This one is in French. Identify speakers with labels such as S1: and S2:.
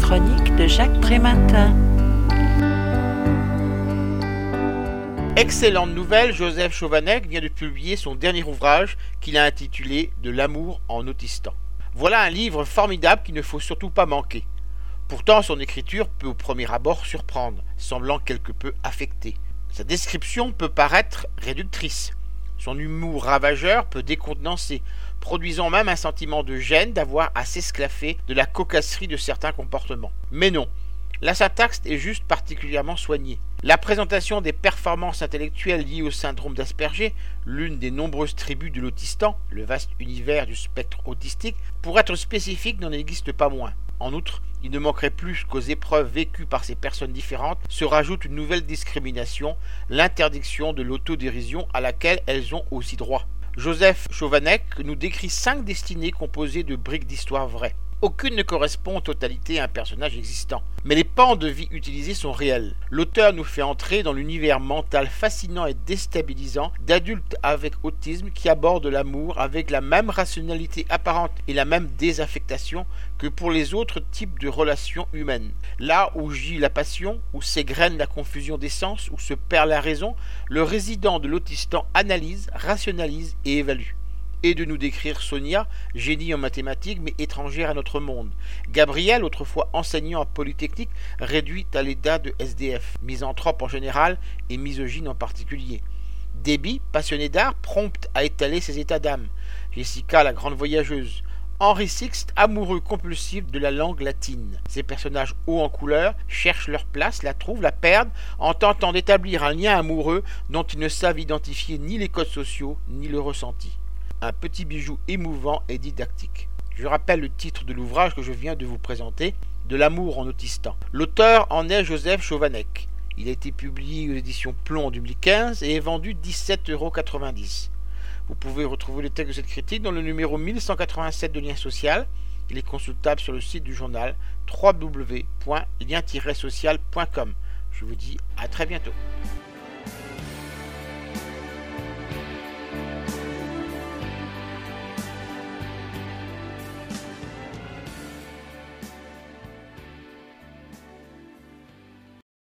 S1: chroniques de Jacques Prématin.
S2: Excellente nouvelle, Joseph Chauvanec vient de publier son dernier ouvrage qu'il a intitulé De l'amour en autistan. Voilà un livre formidable qu'il ne faut surtout pas manquer. Pourtant, son écriture peut au premier abord surprendre, semblant quelque peu affectée. Sa description peut paraître réductrice. Son humour ravageur peut décontenancer, produisant même un sentiment de gêne d'avoir à s'esclaffer de la cocasserie de certains comportements. Mais non, la syntaxe est juste particulièrement soignée. La présentation des performances intellectuelles liées au syndrome d'Asperger, l'une des nombreuses tribus de l'autistan, le vaste univers du spectre autistique, pour être spécifique n'en existe pas moins. En outre, il ne manquerait plus qu'aux épreuves vécues par ces personnes différentes se rajoute une nouvelle discrimination, l'interdiction de l'autodérision à laquelle elles ont aussi droit. Joseph Chauvanec nous décrit cinq destinées composées de briques d'histoire vraies. Aucune ne correspond en totalité à un personnage existant. Mais les pans de vie utilisés sont réels. L'auteur nous fait entrer dans l'univers mental fascinant et déstabilisant d'adultes avec autisme qui abordent l'amour avec la même rationalité apparente et la même désaffectation que pour les autres types de relations humaines. Là où gît la passion, où s'égrène la confusion des sens, où se perd la raison, le résident de l'autistan analyse, rationalise et évalue et de nous décrire Sonia, génie en mathématiques mais étrangère à notre monde. Gabriel, autrefois enseignant à Polytechnique, réduit à l'état de SDF, misanthrope en général et misogyne en particulier. Debbie, passionnée d'art, prompte à étaler ses états d'âme. Jessica, la grande voyageuse. Henri Sixte, amoureux compulsif de la langue latine. Ces personnages hauts en couleur cherchent leur place, la trouvent, la perdent, en tentant d'établir un lien amoureux dont ils ne savent identifier ni les codes sociaux ni le ressenti un petit bijou émouvant et didactique. Je rappelle le titre de l'ouvrage que je viens de vous présenter, De l'amour en autistan. L'auteur en est Joseph Chovanec. Il a été publié aux éditions Plomb en 2015 et est vendu 17,90€. Vous pouvez retrouver le texte de cette critique dans le numéro 1187 de Lien Social. Il est consultable sur le site du journal www.lien-social.com. Je vous dis à très bientôt.